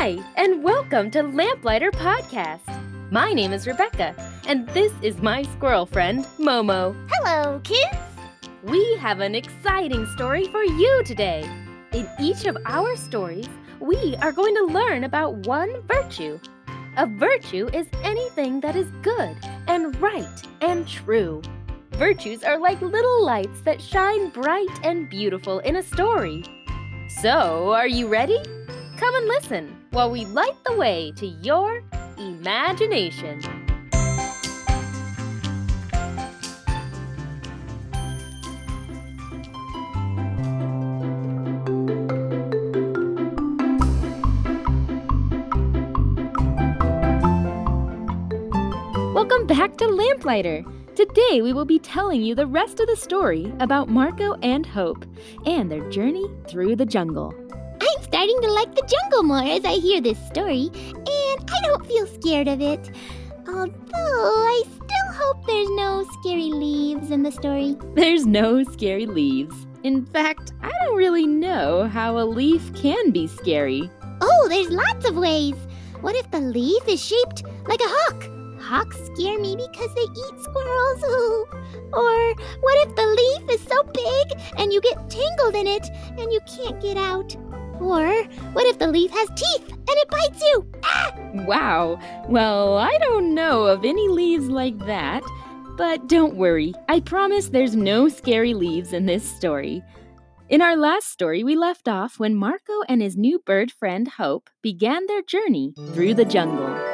Hi, and welcome to Lamplighter Podcast. My name is Rebecca, and this is my squirrel friend, Momo. Hello, kids. We have an exciting story for you today. In each of our stories, we are going to learn about one virtue. A virtue is anything that is good and right and true. Virtues are like little lights that shine bright and beautiful in a story. So, are you ready? Come and listen while we light the way to your imagination. Welcome back to Lamplighter. Today we will be telling you the rest of the story about Marco and Hope and their journey through the jungle. I'm starting to like the jungle more as I hear this story, and I don't feel scared of it. Although I still hope there's no scary leaves in the story. There's no scary leaves. In fact, I don't really know how a leaf can be scary. Oh, there's lots of ways. What if the leaf is shaped like a hawk? Hawks scare me because they eat squirrels. Ooh. Or what if the leaf is so big and you get tangled in it and you can't get out? Or what if the leaf has teeth and it bites you? Ah! Wow. Well, I don't know of any leaves like that. But don't worry, I promise there's no scary leaves in this story. In our last story, we left off when Marco and his new bird friend Hope began their journey through the jungle.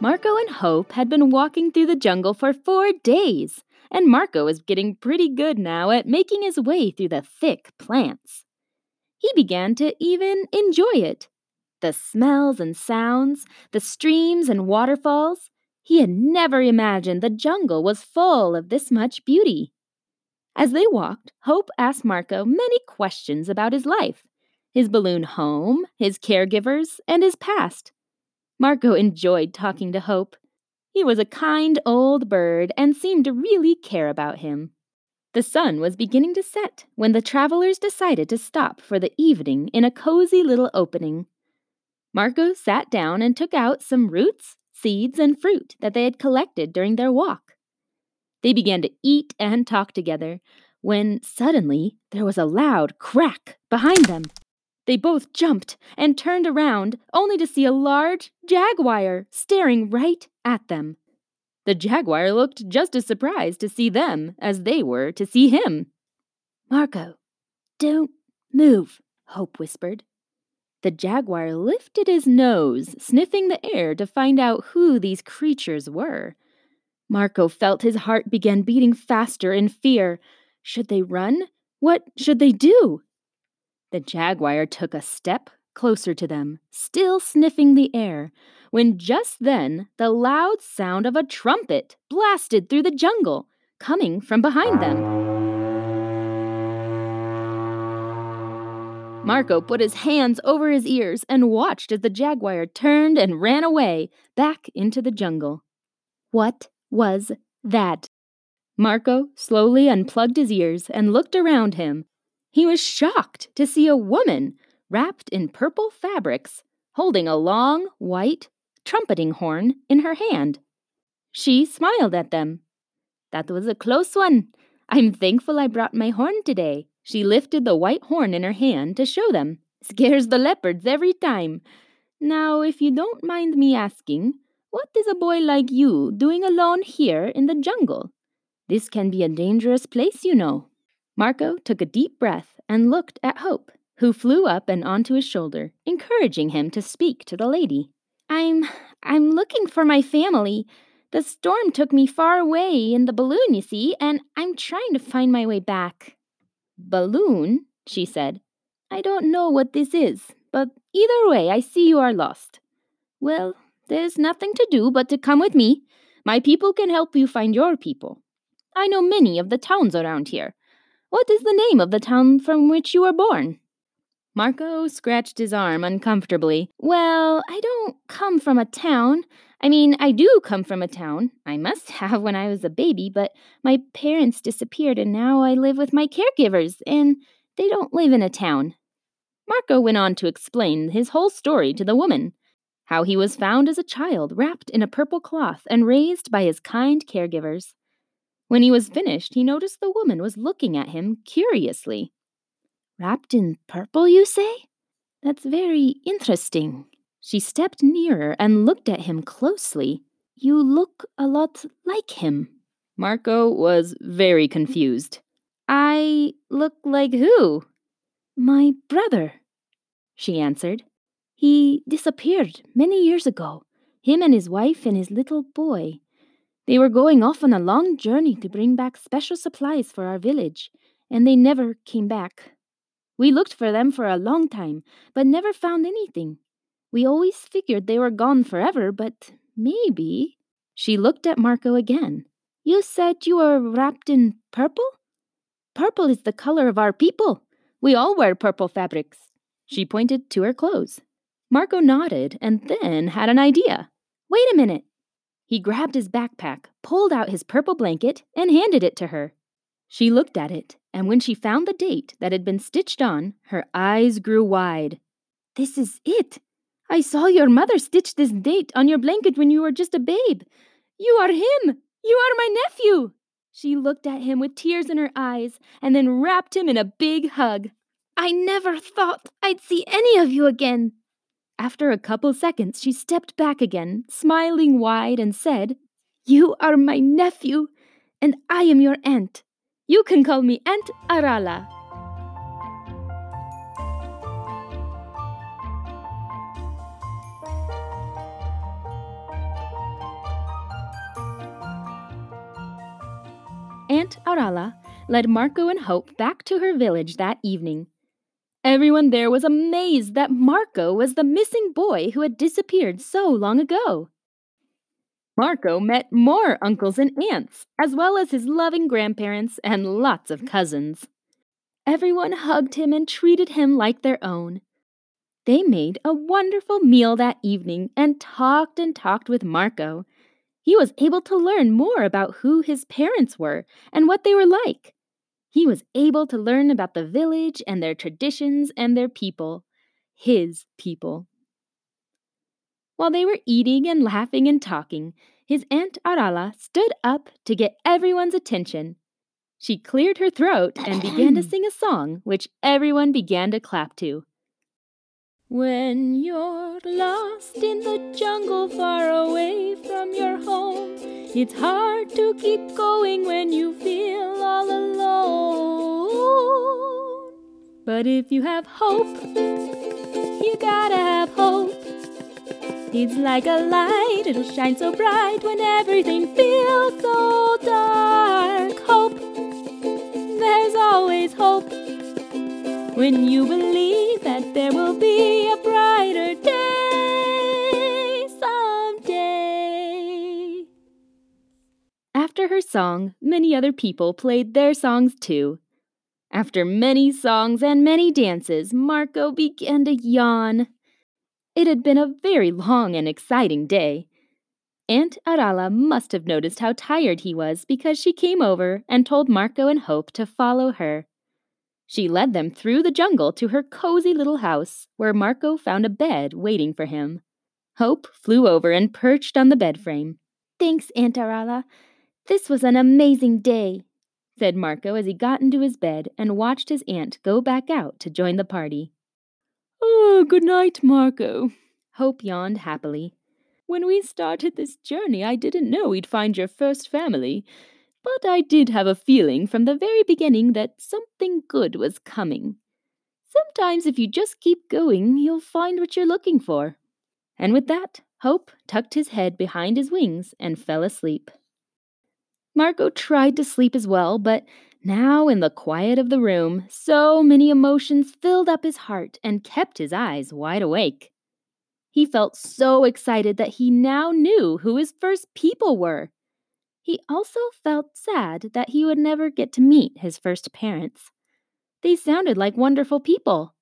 Marco and Hope had been walking through the jungle for four days, and Marco was getting pretty good now at making his way through the thick plants. He began to even enjoy it. The smells and sounds, the streams and waterfalls. He had never imagined the jungle was full of this much beauty. As they walked, Hope asked Marco many questions about his life, his balloon home, his caregivers, and his past. Marco enjoyed talking to Hope. He was a kind old bird and seemed to really care about him. The sun was beginning to set when the travelers decided to stop for the evening in a cozy little opening. Marco sat down and took out some roots, seeds, and fruit that they had collected during their walk. They began to eat and talk together when suddenly there was a loud crack behind them. They both jumped and turned around, only to see a large jaguar staring right at them. The jaguar looked just as surprised to see them as they were to see him. Marco, don't move, Hope whispered. The jaguar lifted his nose, sniffing the air to find out who these creatures were. Marco felt his heart begin beating faster in fear. Should they run? What should they do? The jaguar took a step closer to them, still sniffing the air, when just then the loud sound of a trumpet blasted through the jungle, coming from behind them. Marco put his hands over his ears and watched as the jaguar turned and ran away back into the jungle. What was that? Marco slowly unplugged his ears and looked around him, he was shocked to see a woman wrapped in purple fabrics, holding a long, white trumpeting horn in her hand. She smiled at them. That was a close one. I'm thankful I brought my horn today. She lifted the white horn in her hand to show them. Scares the leopards every time. Now, if you don't mind me asking, what is a boy like you doing alone here in the jungle? This can be a dangerous place, you know. Marco took a deep breath and looked at Hope, who flew up and onto his shoulder, encouraging him to speak to the lady. I'm I'm looking for my family. The storm took me far away in the balloon, you see, and I'm trying to find my way back. Balloon, she said. I don't know what this is, but either way, I see you are lost. Well, there's nothing to do but to come with me. My people can help you find your people. I know many of the towns around here. What is the name of the town from which you were born? Marco scratched his arm uncomfortably. Well, I don't come from a town. I mean, I do come from a town. I must have when I was a baby, but my parents disappeared and now I live with my caregivers, and they don't live in a town. Marco went on to explain his whole story to the woman how he was found as a child wrapped in a purple cloth and raised by his kind caregivers. When he was finished, he noticed the woman was looking at him curiously. Wrapped in purple, you say? That's very interesting. She stepped nearer and looked at him closely. You look a lot like him. Marco was very confused. I look like who? My brother, she answered. He disappeared many years ago, him and his wife and his little boy. They were going off on a long journey to bring back special supplies for our village, and they never came back. We looked for them for a long time, but never found anything. We always figured they were gone forever, but maybe. She looked at Marco again. You said you were wrapped in purple? Purple is the color of our people. We all wear purple fabrics. She pointed to her clothes. Marco nodded and then had an idea. Wait a minute. He grabbed his backpack, pulled out his purple blanket, and handed it to her. She looked at it, and when she found the date that had been stitched on, her eyes grew wide. This is it! I saw your mother stitch this date on your blanket when you were just a babe. You are him! You are my nephew! She looked at him with tears in her eyes and then wrapped him in a big hug. I never thought I'd see any of you again. After a couple seconds, she stepped back again, smiling wide, and said, You are my nephew, and I am your aunt. You can call me Aunt Arala. Aunt Arala led Marco and Hope back to her village that evening. Everyone there was amazed that Marco was the missing boy who had disappeared so long ago. Marco met more uncles and aunts, as well as his loving grandparents and lots of cousins. Everyone hugged him and treated him like their own. They made a wonderful meal that evening and talked and talked with Marco. He was able to learn more about who his parents were and what they were like. He was able to learn about the village and their traditions and their people, his people. While they were eating and laughing and talking, his Aunt Arala stood up to get everyone's attention. She cleared her throat and began to sing a song which everyone began to clap to. When you're lost in the jungle far away from your home, it's hard to keep going when you feel But if you have hope, you gotta have hope. It's like a light, it'll shine so bright when everything feels so dark. Hope, there's always hope when you believe that there will be a brighter day someday. After her song, many other people played their songs too. After many songs and many dances, Marco began to yawn. It had been a very long and exciting day. Aunt Arala must have noticed how tired he was because she came over and told Marco and Hope to follow her. She led them through the jungle to her cozy little house, where Marco found a bed waiting for him. Hope flew over and perched on the bed frame. Thanks, Aunt Arala. This was an amazing day, said Marco as he got into his bed and watched his aunt go back out to join the party. Oh, good night, Marco. Hope yawned happily. When we started this journey, I didn't know we'd find your first family. But I did have a feeling from the very beginning that something good was coming. Sometimes, if you just keep going, you'll find what you're looking for. And with that, Hope tucked his head behind his wings and fell asleep. Marco tried to sleep as well, but now, in the quiet of the room, so many emotions filled up his heart and kept his eyes wide awake. He felt so excited that he now knew who his first people were. He also felt sad that he would never get to meet his first parents. They sounded like wonderful people.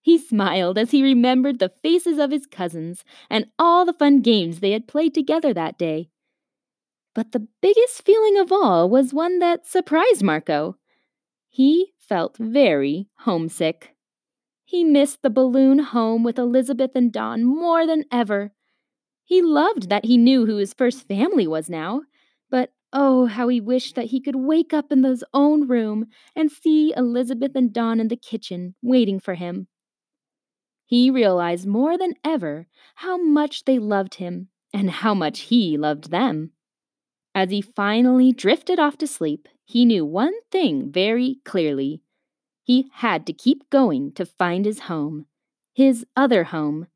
He smiled as he remembered the faces of his cousins and all the fun games they had played together that day. But the biggest feeling of all was one that surprised Marco. He felt very homesick. He missed the balloon home with Elizabeth and Don more than ever. He loved that he knew who his first family was now, but oh, how he wished that he could wake up in his own room and see Elizabeth and Don in the kitchen waiting for him. He realized more than ever how much they loved him and how much he loved them. As he finally drifted off to sleep, he knew one thing very clearly. He had to keep going to find his home, his other home,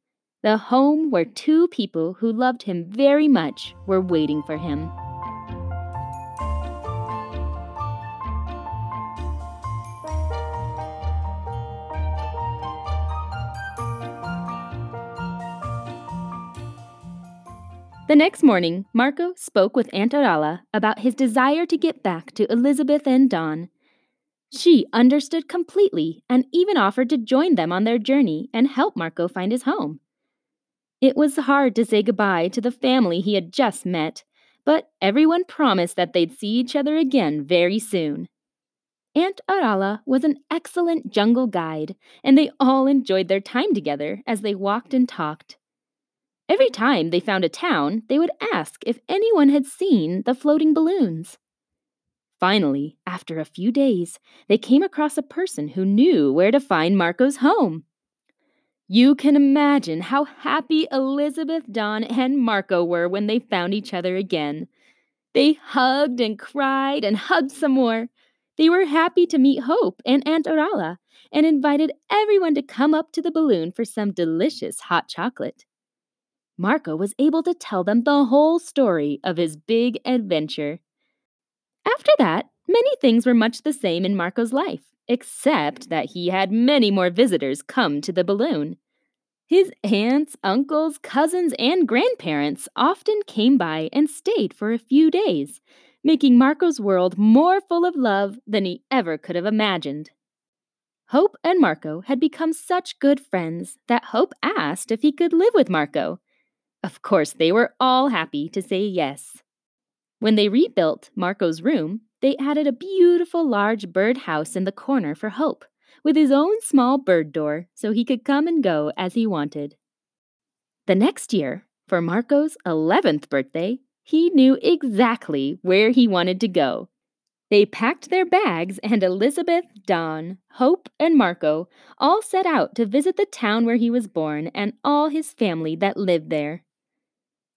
the home where two people who loved him very much were waiting for him. The next morning, Marco spoke with Aunt Arala about his desire to get back to Elizabeth and Don. She understood completely and even offered to join them on their journey and help Marco find his home. It was hard to say goodbye to the family he had just met, but everyone promised that they'd see each other again very soon. Aunt Arala was an excellent jungle guide, and they all enjoyed their time together as they walked and talked. Every time they found a town, they would ask if anyone had seen the floating balloons. Finally, after a few days, they came across a person who knew where to find Marco's home. You can imagine how happy Elizabeth, Don, and Marco were when they found each other again. They hugged and cried and hugged some more. They were happy to meet Hope and Aunt Arala and invited everyone to come up to the balloon for some delicious hot chocolate. Marco was able to tell them the whole story of his big adventure. After that, many things were much the same in Marco's life, except that he had many more visitors come to the balloon. His aunts, uncles, cousins, and grandparents often came by and stayed for a few days, making Marco's world more full of love than he ever could have imagined. Hope and Marco had become such good friends that Hope asked if he could live with Marco. Of course, they were all happy to say yes. When they rebuilt Marco's room, they added a beautiful large birdhouse in the corner for Hope, with his own small bird door so he could come and go as he wanted. The next year, for Marco's 11th birthday, he knew exactly where he wanted to go. They packed their bags, and Elizabeth, Don, Hope, and Marco all set out to visit the town where he was born and all his family that lived there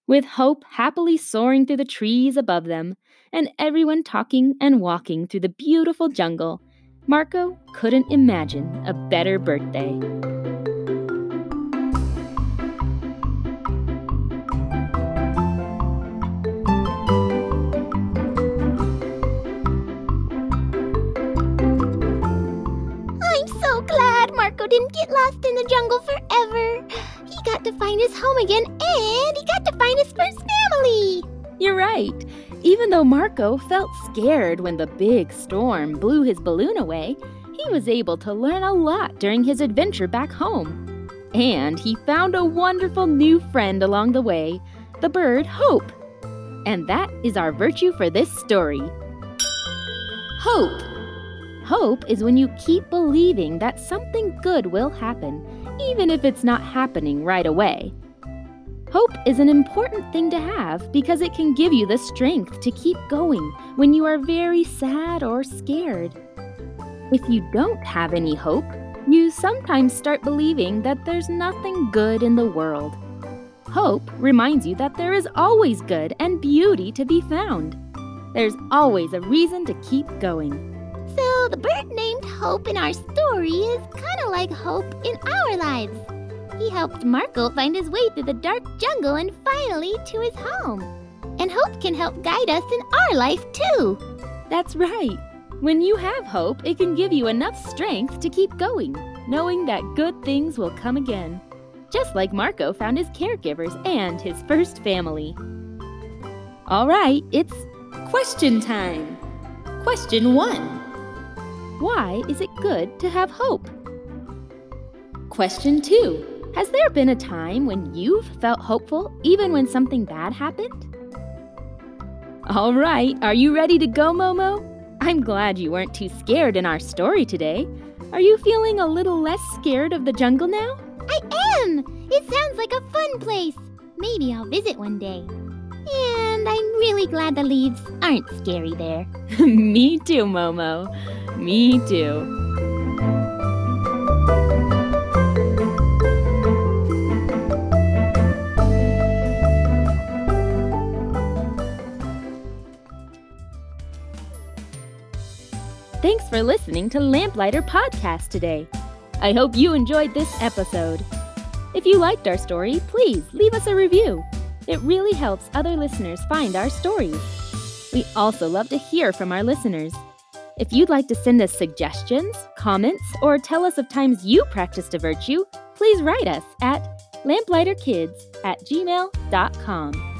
with hope happily soaring through the trees above them, and everyone talking and walking through the beautiful jungle, Marco couldn't imagine a better birthday. I'm so glad Marco didn't get lost in the jungle forever. Got to find his home again and he got to find his first family. You're right. Even though Marco felt scared when the big storm blew his balloon away, he was able to learn a lot during his adventure back home. And he found a wonderful new friend along the way, the bird Hope. And that is our virtue for this story. Hope. Hope is when you keep believing that something good will happen even if it's not happening right away. Hope is an important thing to have because it can give you the strength to keep going when you are very sad or scared. If you don't have any hope, you sometimes start believing that there's nothing good in the world. Hope reminds you that there is always good and beauty to be found. There's always a reason to keep going. So the bird named Hope in our story is kind of like Hope in our lives. He helped Marco find his way through the dark jungle and finally to his home. And Hope can help guide us in our life too. That's right. When you have hope, it can give you enough strength to keep going, knowing that good things will come again. Just like Marco found his caregivers and his first family. All right, it's question time. Question one why is it good to have hope? Question 2 Has there been a time when you've felt hopeful even when something bad happened? All right, are you ready to go, Momo? I'm glad you weren't too scared in our story today. Are you feeling a little less scared of the jungle now? I am! It sounds like a fun place. Maybe I'll visit one day. And I'm really glad the leaves aren't scary there. Me too, Momo. Me too. Thanks for listening to Lamplighter Podcast today. I hope you enjoyed this episode. If you liked our story, please leave us a review. It really helps other listeners find our stories. We also love to hear from our listeners. If you'd like to send us suggestions, comments, or tell us of times you practiced a virtue, please write us at lamplighterkids at gmail.com.